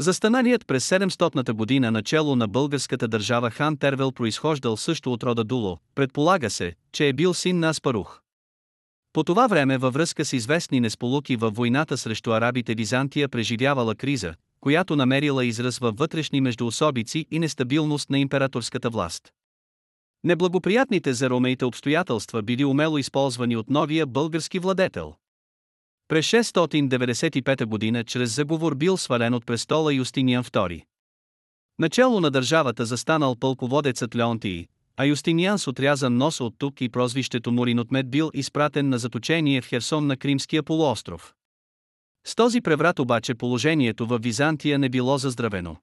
Застаналият през 700-та година начало на българската държава хан Тервел произхождал също от рода Дуло, предполага се, че е бил син на Аспарух. По това време във връзка с известни несполуки във войната срещу арабите Византия преживявала криза, която намерила израз във вътрешни междуособици и нестабилност на императорската власт. Неблагоприятните за ромеите обстоятелства били умело използвани от новия български владетел. През 695 година чрез заговор бил свален от престола Юстиниан II. Начало на държавата застанал пълководецът Леонтий, а Юстиниан с отрязан нос от тук и прозвището му Ринотмет бил изпратен на заточение в Херсон на Кримския полуостров. С този преврат обаче положението в Византия не било заздравено.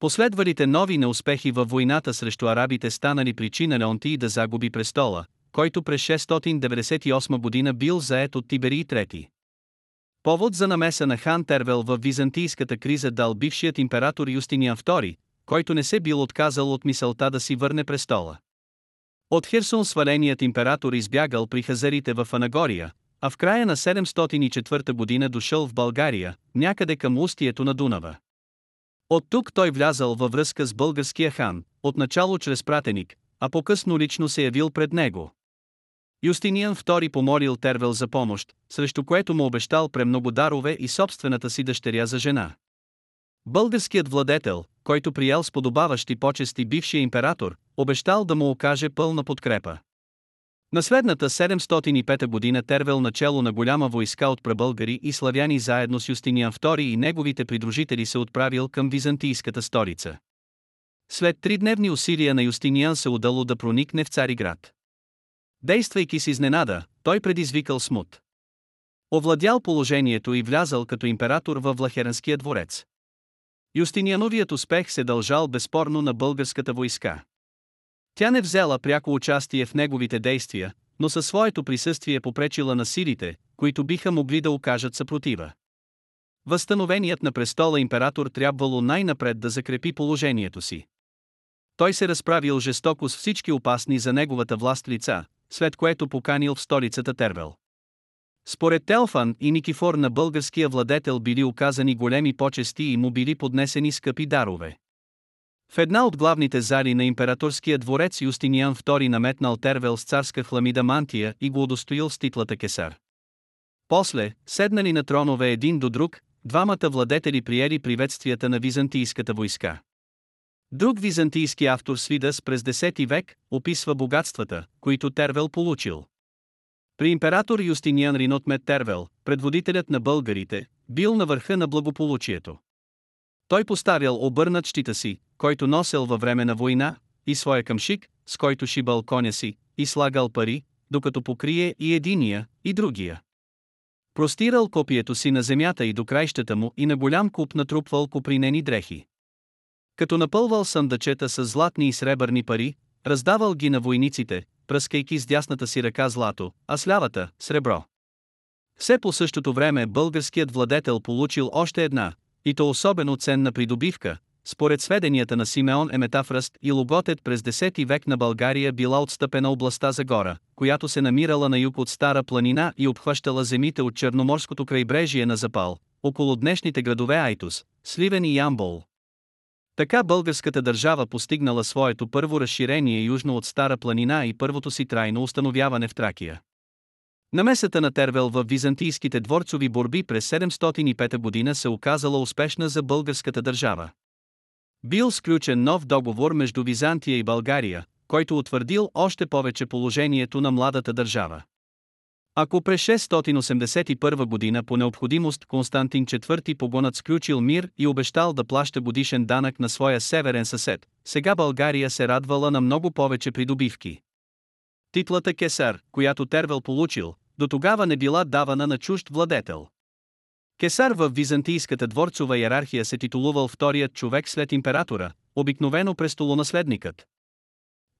Последвалите нови неуспехи във войната срещу арабите станали причина Леонтий да загуби престола, който през 698 година бил зает от Тиберий III. Повод за намеса на хан Тервел в византийската криза дал бившият император Юстиниан II, който не се бил отказал от мисълта да си върне престола. От Херсон сваленият император избягал при хазарите в Анагория, а в края на 704 година дошъл в България, някъде към устието на Дунава. От тук той влязал във връзка с българския хан, отначало чрез пратеник, а по-късно лично се явил пред него. Юстиниан II помолил Тервел за помощ, срещу което му обещал премного дарове и собствената си дъщеря за жена. Българският владетел, който приял с подобаващи почести бившия император, обещал да му окаже пълна подкрепа. На следната 705 година Тервел начало на голяма войска от пребългари и славяни заедно с Юстиниан II и неговите придружители се отправил към византийската столица. След тридневни усилия на Юстиниан се удало да проникне в Цариград. Действайки с изненада, той предизвикал смут. Овладял положението и влязал като император във Влахеренския дворец. Юстиниановият успех се дължал безспорно на българската войска. Тя не взела пряко участие в неговите действия, но със своето присъствие попречила на силите, които биха могли да окажат съпротива. Възстановеният на престола император трябвало най-напред да закрепи положението си. Той се разправил жестоко с всички опасни за неговата власт лица, след което поканил в столицата Тервел. Според Телфан и Никифор на българския владетел били оказани големи почести и му били поднесени скъпи дарове. В една от главните зали на императорския дворец Юстиниан II наметнал Тервел с царска хламида мантия и го удостоил с титлата кесар. После, седнали на тронове един до друг, двамата владетели приели приветствията на византийската войска. Друг византийски автор Свидас през 10 век описва богатствата, които Тервел получил. При император Юстиниан Ринотмет Тервел, предводителят на българите, бил на върха на благополучието. Той поставял обърнат щита си, който носел във време на война, и своя камшик, с който шибал коня си, и слагал пари, докато покрие и единия, и другия. Простирал копието си на земята и до краищата му и на голям куп натрупвал купринени дрехи. Като напълвал съндъчета с златни и сребърни пари, раздавал ги на войниците, пръскайки с дясната си ръка злато, а с лявата – сребро. Все по същото време българският владетел получил още една, и то особено ценна придобивка, според сведенията на Симеон Еметафръст и Логотет през 10 век на България била отстъпена областта за гора, която се намирала на юг от Стара планина и обхващала земите от Черноморското крайбрежие на Запал, около днешните градове Айтус, Сливен и Ямбол. Така българската държава постигнала своето първо разширение южно от Стара планина и първото си трайно установяване в Тракия. Намесата на Тервел в византийските дворцови борби през 705 година се оказала успешна за българската държава. Бил сключен нов договор между Византия и България, който утвърдил още повече положението на младата държава. Ако през 681 година по необходимост Константин IV погонът сключил мир и обещал да плаща годишен данък на своя северен съсед, сега България се радвала на много повече придобивки. Титлата Кесар, която Тервел получил, до тогава не била давана на чужд владетел. Кесар в византийската дворцова иерархия се титулувал вторият човек след императора, обикновено престолонаследникът.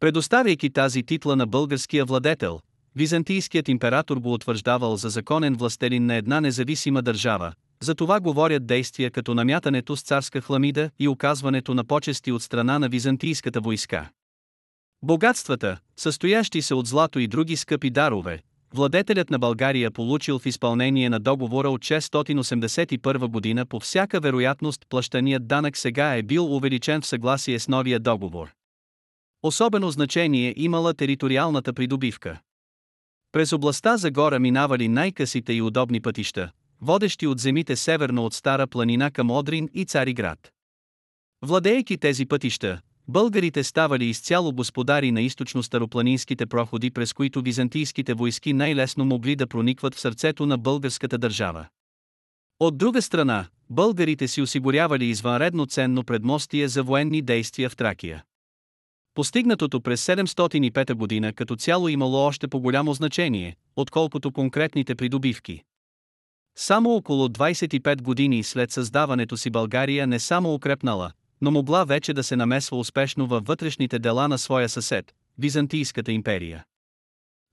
Предоставяйки тази титла на българския владетел, византийският император го утвърждавал за законен властелин на една независима държава, за това говорят действия като намятането с царска хламида и оказването на почести от страна на византийската войска. Богатствата, състоящи се от злато и други скъпи дарове, владетелят на България получил в изпълнение на договора от 681 година по всяка вероятност плащаният данък сега е бил увеличен в съгласие с новия договор. Особено значение имала териториалната придобивка. През областта за гора минавали най-късите и удобни пътища, водещи от земите северно от Стара планина към Одрин и Цариград. Владеейки тези пътища, българите ставали изцяло господари на източно-старопланинските проходи, през които византийските войски най-лесно могли да проникват в сърцето на българската държава. От друга страна, българите си осигурявали извънредно ценно предмостие за военни действия в Тракия. Постигнатото през 705 година като цяло имало още по-голямо значение, отколкото конкретните придобивки. Само около 25 години след създаването си България не само укрепнала, но могла вече да се намесва успешно във вътрешните дела на своя съсед, Византийската империя.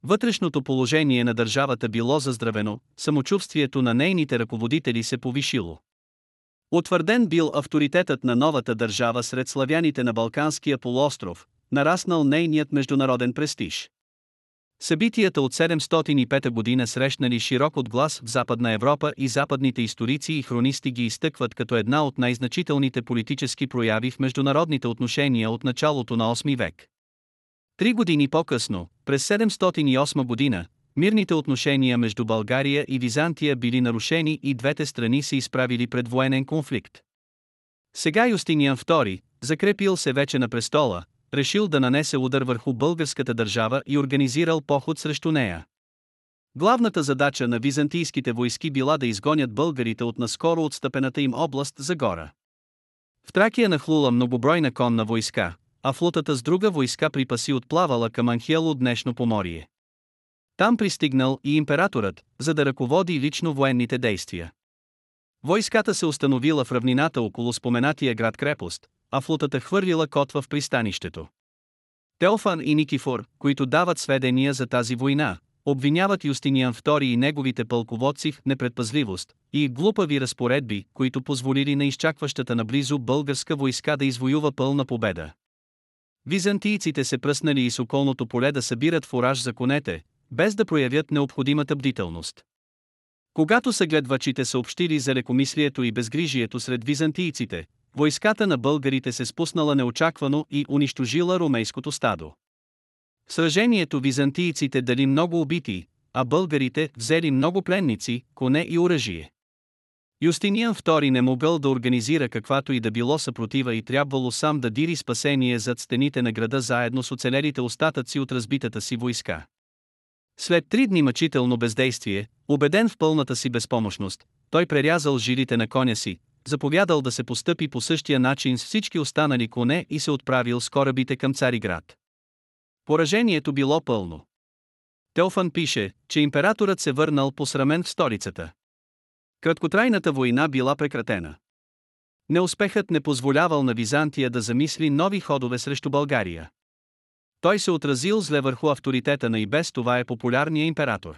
Вътрешното положение на държавата било заздравено, самочувствието на нейните ръководители се повишило. Утвърден бил авторитетът на новата държава сред славяните на Балканския полуостров, нараснал нейният международен престиж. Събитията от 705 година срещнали широк отглас в Западна Европа и западните историци и хронисти ги изтъкват като една от най-значителните политически прояви в международните отношения от началото на 8 век. Три години по-късно, през 708 година, мирните отношения между България и Византия били нарушени и двете страни се изправили пред военен конфликт. Сега Юстиниан II, закрепил се вече на престола, решил да нанесе удар върху българската държава и организирал поход срещу нея. Главната задача на византийските войски била да изгонят българите от наскоро отстъпената им област за гора. В Тракия нахлула многобройна конна войска, а флотата с друга войска припаси отплавала към Анхело днешно поморие. Там пристигнал и императорът, за да ръководи лично военните действия. Войската се установила в равнината около споменатия град-крепост, а флотата хвърлила котва в пристанището. Теофан и Никифор, които дават сведения за тази война, обвиняват Юстиниан II и неговите пълководци в непредпазливост и глупави разпоредби, които позволили на изчакващата наблизо българска войска да извоюва пълна победа. Византийците се пръснали и с околното поле да събират фураж за конете, без да проявят необходимата бдителност. Когато съгледвачите съобщили за лекомислието и безгрижието сред византийците, войската на българите се спуснала неочаквано и унищожила ромейското стадо. В сражението византийците дали много убити, а българите взели много пленници, коне и оръжие. Юстиниан II не могъл да организира каквато и да било съпротива и трябвало сам да дири спасение зад стените на града заедно с оцелелите остатъци от разбитата си войска. След три дни мъчително бездействие, убеден в пълната си безпомощност, той прерязал жилите на коня си, заповядал да се постъпи по същия начин с всички останали коне и се отправил с корабите към Цариград. Поражението било пълно. Теофан пише, че императорът се върнал посрамен в столицата. Краткотрайната война била прекратена. Неуспехът не позволявал на Византия да замисли нови ходове срещу България. Той се отразил зле върху авторитета на и без това е популярния император.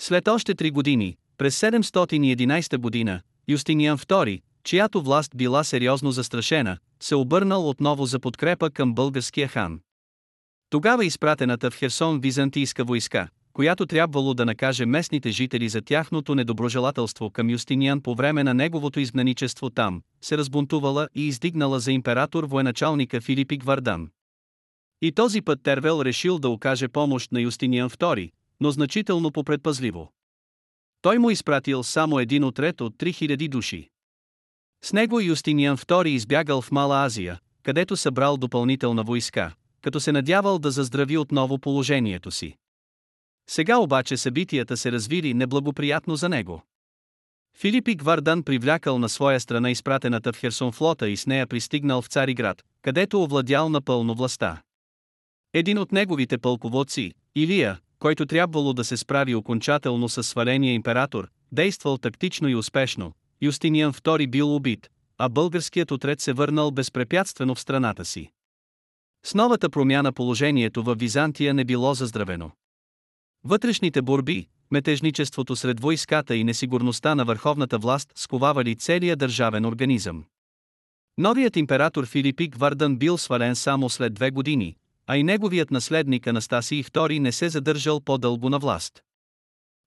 След още три години, през 711 година, Юстиниан II, чиято власт била сериозно застрашена, се обърнал отново за подкрепа към българския хан. Тогава изпратената в Херсон византийска войска, която трябвало да накаже местните жители за тяхното недоброжелателство към Юстиниан по време на неговото изгнаничество там, се разбунтувала и издигнала за император военачалника Филипик Вардан. И този път Тервел решил да окаже помощ на Юстиниан II, но значително попредпазливо. Той му изпратил само един отред от 3000 души. С него Юстиниан II избягал в Мала Азия, където събрал допълнителна войска, като се надявал да заздрави отново положението си. Сега обаче събитията се развили неблагоприятно за него. Филипик Вардан привлякал на своя страна изпратената в Херсон флота и с нея пристигнал в Цариград, където овладял напълно властта. Един от неговите пълководци, Илия, който трябвало да се справи окончателно с сваления император, действал тактично и успешно, Юстиниан II бил убит, а българският отред се върнал безпрепятствено в страната си. С новата промяна положението в Византия не било заздравено. Вътрешните борби, метежничеството сред войската и несигурността на върховната власт сковавали целия държавен организъм. Новият император Филипик Вардан бил свален само след две години, а и неговият наследник Анастасий II не се задържал по-дълго на власт.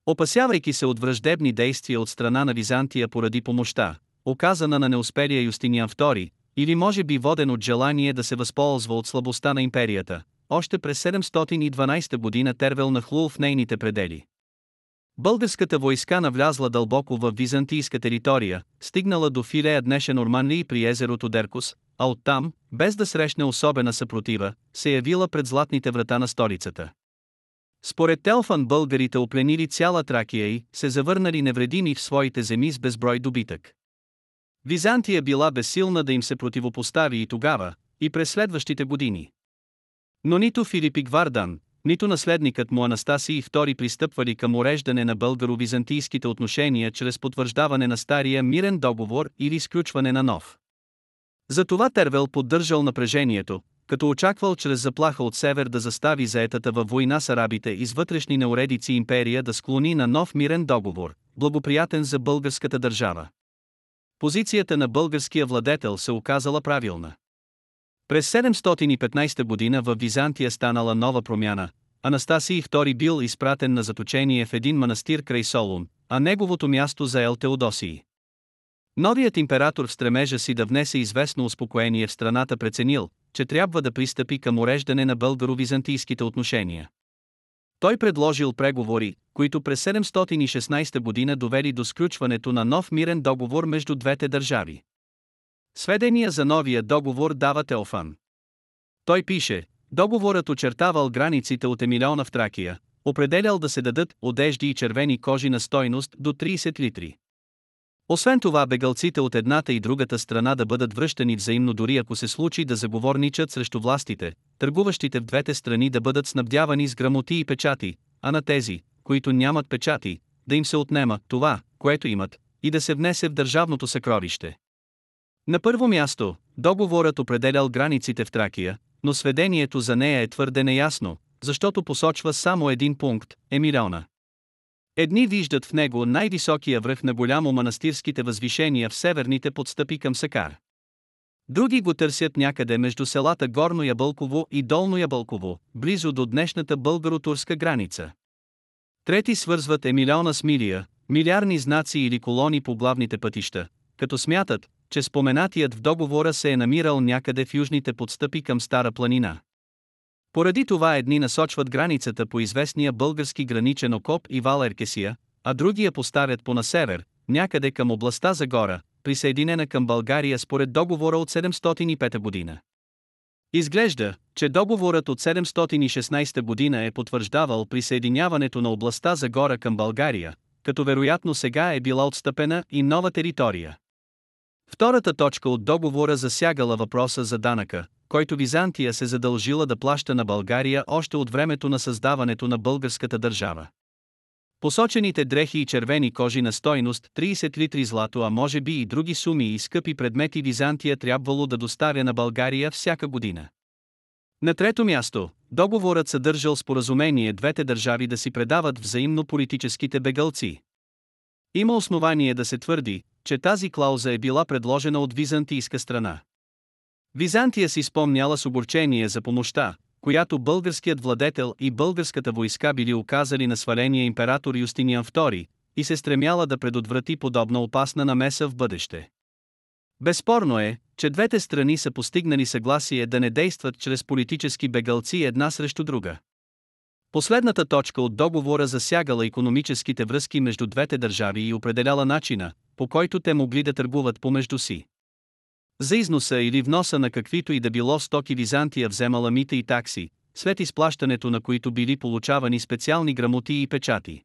Опасявайки се от враждебни действия от страна на Византия поради помощта, оказана на неуспелия Юстиниан II, или може би воден от желание да се възползва от слабостта на империята, още през 712 година Тервел нахлул в нейните предели. Българската войска навлязла дълбоко в византийска територия, стигнала до Филея днешен Орманли при езерото Деркус, а оттам, без да срещне особена съпротива, се явила пред златните врата на столицата. Според Телфан българите опленили цяла Тракия и се завърнали невредими в своите земи с безброй добитък. Византия била безсилна да им се противопостави и тогава, и през следващите години. Но нито Филип Гвардан, нито наследникът му Анастасий II пристъпвали към уреждане на българо-византийските отношения чрез потвърждаване на стария мирен договор или изключване на нов. Затова Тервел поддържал напрежението, като очаквал чрез заплаха от север да застави заетата във война с арабите из вътрешни неуредици империя да склони на нов мирен договор, благоприятен за българската държава. Позицията на българския владетел се оказала правилна. През 715 година в Византия станала нова промяна, Анастасий II бил изпратен на заточение в един манастир край Солун, а неговото място заел Теодосий. Новият император в стремежа си да внесе известно успокоение в страната преценил, че трябва да пристъпи към уреждане на българо-византийските отношения. Той предложил преговори, които през 716 година довели до сключването на нов мирен договор между двете държави. Сведения за новия договор дава Теофан. Той пише, договорът очертавал границите от Емилиона в Тракия, определял да се дадат одежди и червени кожи на стойност до 30 литри. Освен това бегалците от едната и другата страна да бъдат връщани взаимно дори ако се случи да заговорничат срещу властите, търгуващите в двете страни да бъдат снабдявани с грамоти и печати, а на тези, които нямат печати, да им се отнема това, което имат, и да се внесе в държавното съкровище. На първо място, договорът определял границите в Тракия, но сведението за нея е твърде неясно, защото посочва само един пункт – Емилиона. Едни виждат в него най-високия връх на голямо манастирските възвишения в северните подстъпи към Сакар. Други го търсят някъде между селата Горно Ябълково и Долно Ябълково, близо до днешната българо-турска граница. Трети свързват Емилиона с Милия, милиарни знаци или колони по главните пътища, като смятат, че споменатият в договора се е намирал някъде в южните подстъпи към Стара планина. Поради това едни насочват границата по известния български граничен окоп и Вал Еркесия, а други я поставят по на север, някъде към областта Загора, присъединена към България според договора от 705 година. Изглежда, че договорът от 716 година е потвърждавал присъединяването на областта Загора към България, като вероятно сега е била отстъпена и нова територия. Втората точка от договора засягала въпроса за данъка, който Византия се задължила да плаща на България още от времето на създаването на българската държава. Посочените дрехи и червени кожи на стойност 30 литри злато, а може би и други суми и скъпи предмети Византия трябвало да доставя на България всяка година. На трето място, договорът съдържал споразумение двете държави да си предават взаимно политическите бегалци. Има основание да се твърди, че тази клауза е била предложена от византийска страна. Византия си спомняла с огорчение за помощта, която българският владетел и българската войска били оказали на сваления император Юстиниан II, и се стремяла да предотврати подобна опасна намеса в бъдеще. Безспорно е, че двете страни са постигнали съгласие да не действат чрез политически бегалци една срещу друга. Последната точка от договора засягала економическите връзки между двете държави и определяла начина, по който те могли да търгуват помежду си. За износа или вноса на каквито и да било стоки Византия вземала мита и такси, след изплащането на които били получавани специални грамоти и печати.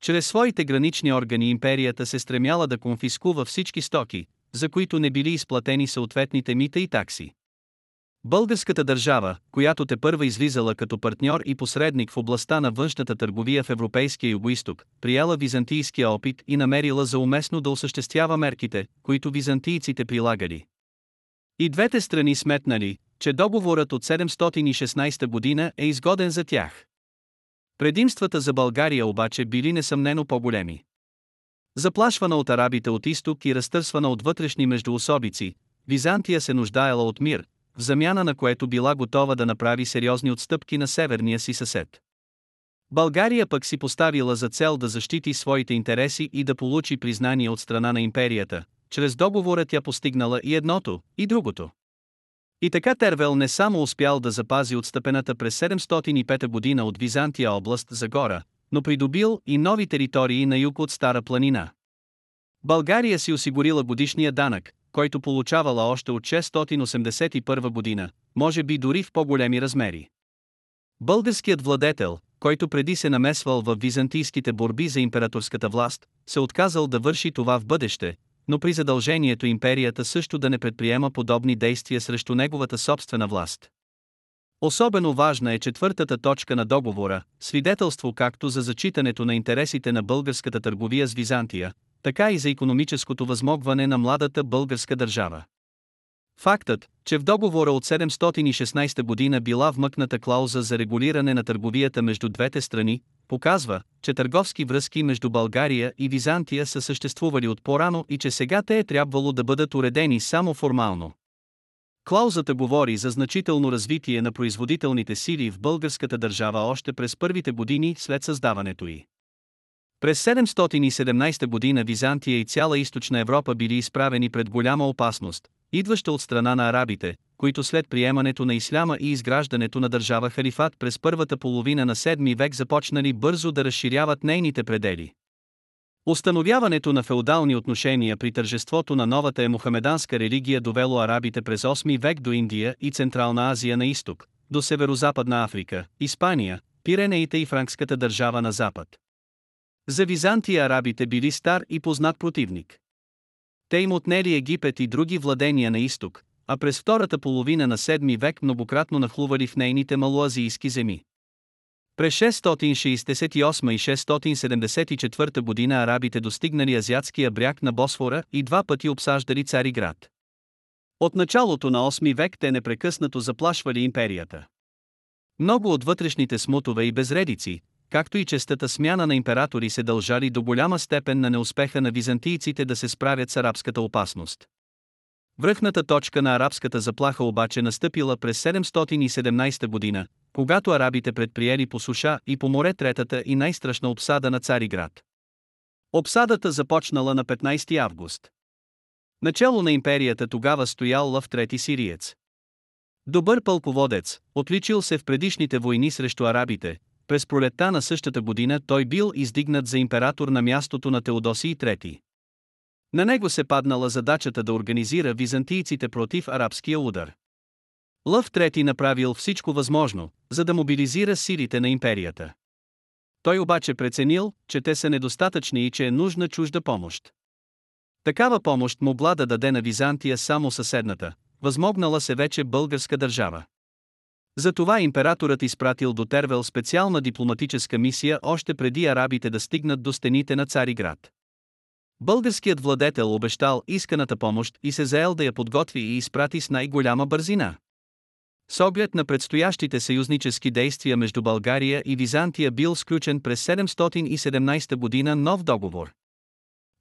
Чрез своите гранични органи империята се стремяла да конфискува всички стоки, за които не били изплатени съответните мита и такси. Българската държава, която те първа излизала като партньор и посредник в областта на външната търговия в Европейския югоисток, прияла византийския опит и намерила за уместно да осъществява мерките, които византийците прилагали. И двете страни сметнали, че договорът от 716 година е изгоден за тях. Предимствата за България обаче били несъмнено по-големи. Заплашвана от арабите от изток и разтърсвана от вътрешни междуособици, Византия се нуждаела от мир, в замяна на което била готова да направи сериозни отстъпки на северния си съсед. България пък си поставила за цел да защити своите интереси и да получи признание от страна на империята, чрез договора тя постигнала и едното, и другото. И така Тервел не само успял да запази отстъпената през 705 година от Византия област Загора, но придобил и нови територии на юг от Стара планина. България си осигурила годишния данък, който получавала още от 681 година, може би дори в по-големи размери. Българският владетел, който преди се намесвал в византийските борби за императорската власт, се отказал да върши това в бъдеще, но при задължението империята също да не предприема подобни действия срещу неговата собствена власт. Особено важна е четвъртата точка на договора, свидетелство както за зачитането на интересите на българската търговия с Византия, така и за економическото възмогване на младата българска държава. Фактът, че в договора от 716 година била вмъкната клауза за регулиране на търговията между двете страни, показва, че търговски връзки между България и Византия са съществували от по-рано и че сега те е трябвало да бъдат уредени само формално. Клаузата говори за значително развитие на производителните сили в българската държава още през първите години след създаването й. През 717 година Византия и цяла източна Европа били изправени пред голяма опасност, идваща от страна на арабите, които след приемането на исляма и изграждането на държава халифат през първата половина на 7 век започнали бързо да разширяват нейните предели. Установяването на феодални отношения при тържеството на новата е мухамеданска религия довело арабите през 8 век до Индия и Централна Азия на изток, до Северо-Западна Африка, Испания, Пиренеите и франкската държава на запад. За Византия арабите били стар и познат противник. Те им отнели Египет и други владения на изток, а през втората половина на 7 век многократно нахлували в нейните малоазийски земи. През 668 и 674 година арабите достигнали азиатския бряг на Босфора и два пъти обсаждали Цариград. От началото на 8 век те непрекъснато заплашвали империята. Много от вътрешните смутове и безредици, както и честата смяна на императори се дължали до голяма степен на неуспеха на византийците да се справят с арабската опасност. Връхната точка на арабската заплаха обаче настъпила през 717 година, когато арабите предприели по суша и по море третата и най-страшна обсада на Цариград. Обсадата започнала на 15 август. Начало на империята тогава стоял Лъв трети сириец. Добър пълководец, отличил се в предишните войни срещу арабите, през пролетта на същата година той бил издигнат за император на мястото на Теодосий III. На него се паднала задачата да организира византийците против арабския удар. Лъв III направил всичко възможно, за да мобилизира силите на империята. Той обаче преценил, че те са недостатъчни и че е нужна чужда помощ. Такава помощ могла да даде на Византия само съседната, възмогнала се вече българска държава. Затова императорът изпратил до Тервел специална дипломатическа мисия още преди арабите да стигнат до стените на Цариград. Българският владетел обещал исканата помощ и се заел да я подготви и изпрати с най-голяма бързина. С оглед на предстоящите съюзнически действия между България и Византия бил сключен през 717 година нов договор.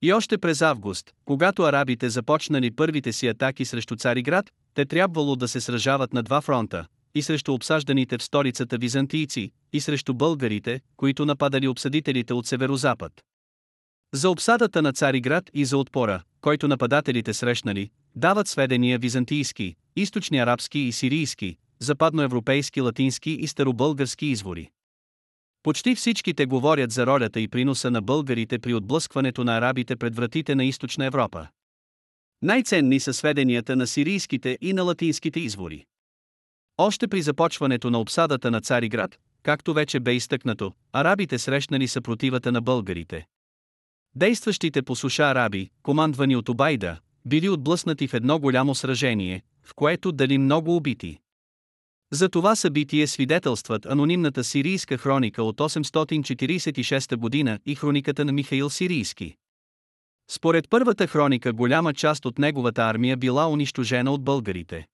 И още през август, когато арабите започнали първите си атаки срещу Цариград, те трябвало да се сражават на два фронта, и срещу обсажданите в столицата византийци, и срещу българите, които нападали обсъдителите от северозапад. За обсадата на Цариград и за отпора, който нападателите срещнали, дават сведения византийски, източни арабски и сирийски, западноевропейски латински и старобългарски извори. Почти всичките говорят за ролята и приноса на българите при отблъскването на арабите пред вратите на източна Европа. Най-ценни са сведенията на сирийските и на латинските извори. Още при започването на обсадата на Цариград, както вече бе изтъкнато, арабите срещнали съпротивата на българите. Действащите по суша араби, командвани от Обайда, били отблъснати в едно голямо сражение, в което дали много убити. За това събитие свидетелстват анонимната сирийска хроника от 846 година и хрониката на Михаил Сирийски. Според първата хроника голяма част от неговата армия била унищожена от българите.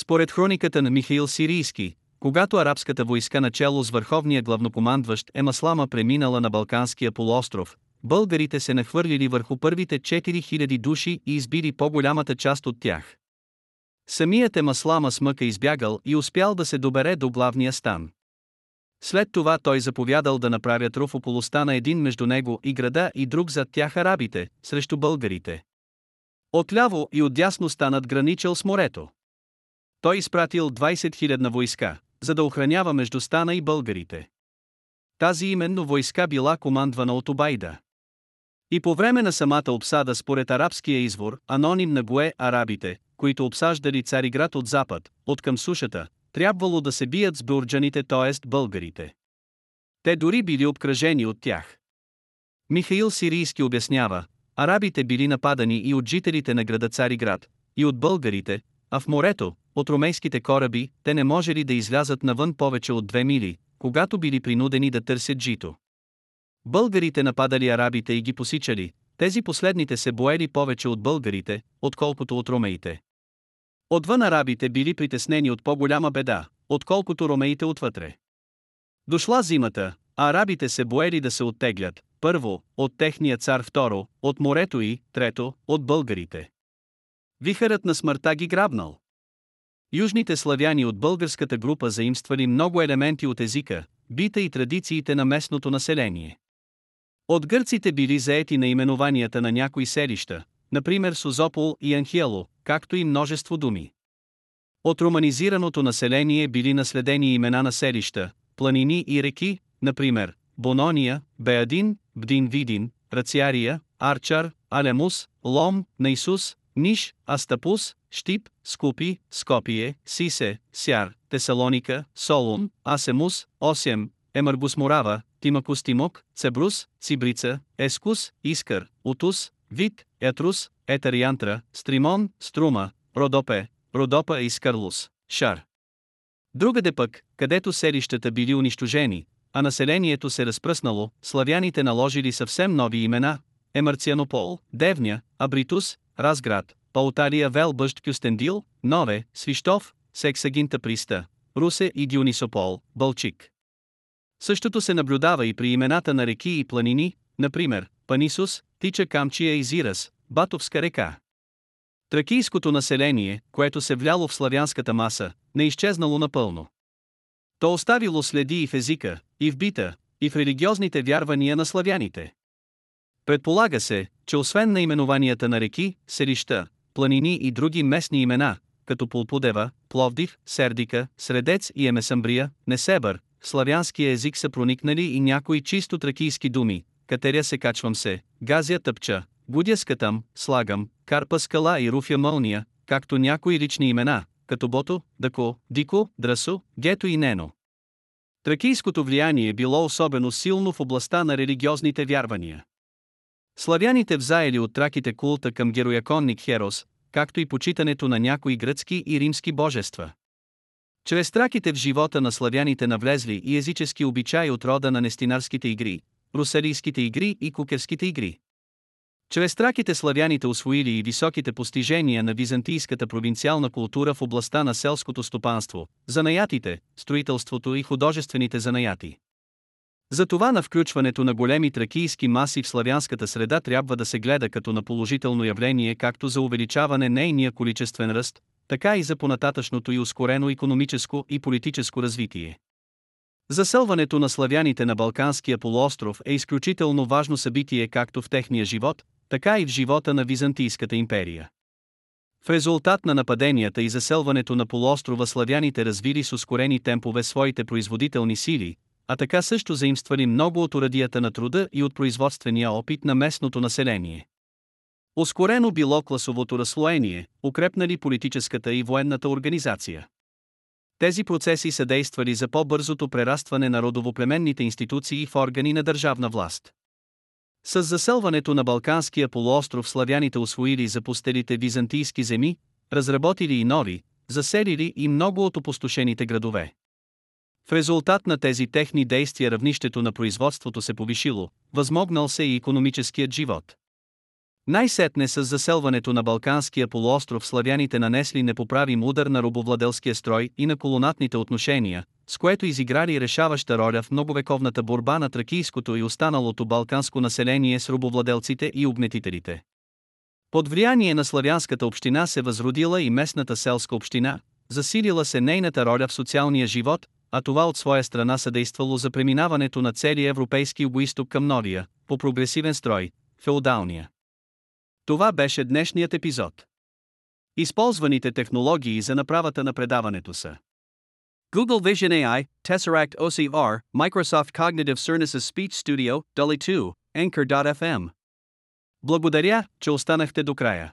Според хрониката на Михаил Сирийски, когато арабската войска начало с върховния главнокомандващ Емаслама преминала на Балканския полуостров, българите се нахвърлили върху първите 4000 души и избили по-голямата част от тях. Самият Емаслама с мъка избягал и успял да се добере до главния стан. След това той заповядал да направят руф около стана един между него и града и друг зад тях арабите, срещу българите. Отляво и отдясно станат граничил с морето. Той изпратил 20 000 войска, за да охранява между стана и българите. Тази именно войска била командвана от Обайда. И по време на самата обсада според арабския извор, аноним на Гое арабите, които обсаждали Цариград от запад, от към сушата, трябвало да се бият с бурджаните, т.е. българите. Те дори били обкръжени от тях. Михаил Сирийски обяснява, арабите били нападани и от жителите на града Цариград, и от българите, а в морето, от румейските кораби, те не можели да излязат навън повече от две мили, когато били принудени да търсят жито. Българите нападали арабите и ги посичали, тези последните се боели повече от българите, отколкото от ромеите. Отвън арабите били притеснени от по-голяма беда, отколкото ромеите отвътре. Дошла зимата, а арабите се боели да се оттеглят, първо, от техния цар второ, от морето и, трето, от българите. Вихърът на смъртта ги грабнал. Южните славяни от българската група заимствали много елементи от езика, бита и традициите на местното население. От гърците били заети наименованията на някои селища, например Созопол и Анхиело, както и множество думи. От романизираното население били наследени имена на селища, планини и реки, например Бонония, Беадин, Бдин Видин, Рациария, Арчар, Алемус, Лом, Наисус, Ниш, Астапус, Штип, Скупи, Скопие, Сисе, Сяр, Тесалоника, Солун, Асемус, Осем, Емаргус Тимакус Тимок, Цебрус, Цибрица, Ескус, Искър, Утус, Вит, Етрус, Етариантра, Стримон, Струма, Родопе, Родопа и Скарлус, Шар. Другаде пък, където селищата били унищожени, а населението се разпръснало, славяните наложили съвсем нови имена – Емарцианопол, Девня, Абритус, Разград, Паутария Велбъщ Кюстендил, Нове, Свищов, Сексагинта Приста, Русе и Дионисопол, Бълчик. Същото се наблюдава и при имената на реки и планини, например, Панисус, Тича Камчия и Зирас, Батовска река. Тракийското население, което се вляло в славянската маса, не изчезнало напълно. То оставило следи и в езика, и в бита, и в религиозните вярвания на славяните. Предполага се, че освен наименованията на реки, селища, планини и други местни имена, като Полпудева, Пловдив, Сердика, Средец и Емесамбрия, Несебър, в славянския език са проникнали и някои чисто тракийски думи, катеря се качвам се, газя тъпча, будя скатам, слагам, карпа скала и руфя мълния, както някои лични имена, като Бото, Дако, Дико, Драсо, Гето и Нено. Тракийското влияние било особено силно в областта на религиозните вярвания. Славяните взаели от траките култа към герояконник Херос, както и почитането на някои гръцки и римски божества. Чрез траките в живота на славяните навлезли и езически обичаи от рода на нестинарските игри, русалийските игри и кукерските игри. Чрез траките славяните освоили и високите постижения на византийската провинциална култура в областта на селското стопанство, занаятите, строителството и художествените занаяти. Затова на включването на големи тракийски маси в славянската среда трябва да се гледа като на положително явление както за увеличаване нейния количествен ръст, така и за понататъчното и ускорено економическо и политическо развитие. Заселването на славяните на Балканския полуостров е изключително важно събитие както в техния живот, така и в живота на Византийската империя. В резултат на нападенията и заселването на полуострова славяните развили с ускорени темпове своите производителни сили, а така също заимствали много от урадията на труда и от производствения опит на местното население. Ускорено било класовото разслоение, укрепнали политическата и военната организация. Тези процеси са действали за по-бързото прерастване на родовоплеменните институции в органи на държавна власт. С заселването на Балканския полуостров славяните освоили запустелите византийски земи, разработили и нови, заселили и много от опустошените градове. В резултат на тези техни действия равнището на производството се повишило, възмогнал се и економическият живот. Най-сетне с заселването на Балканския полуостров славяните нанесли непоправим удар на робовладелския строй и на колонатните отношения, с което изиграли решаваща роля в многовековната борба на тракийското и останалото балканско население с робовладелците и обнетителите. Под влияние на славянската община се възродила и местната селска община, засилила се нейната роля в социалния живот, а това от своя страна съдействало за преминаването на целия европейски югоисток към новия, по прогресивен строй, феодалния. Това беше днешният епизод. Използваните технологии за направата на предаването са Google Vision AI, Tesseract OCR, Microsoft Cognitive Services Speech Studio, Dolly 2, Anchor.fm. Благодаря, че останахте до края.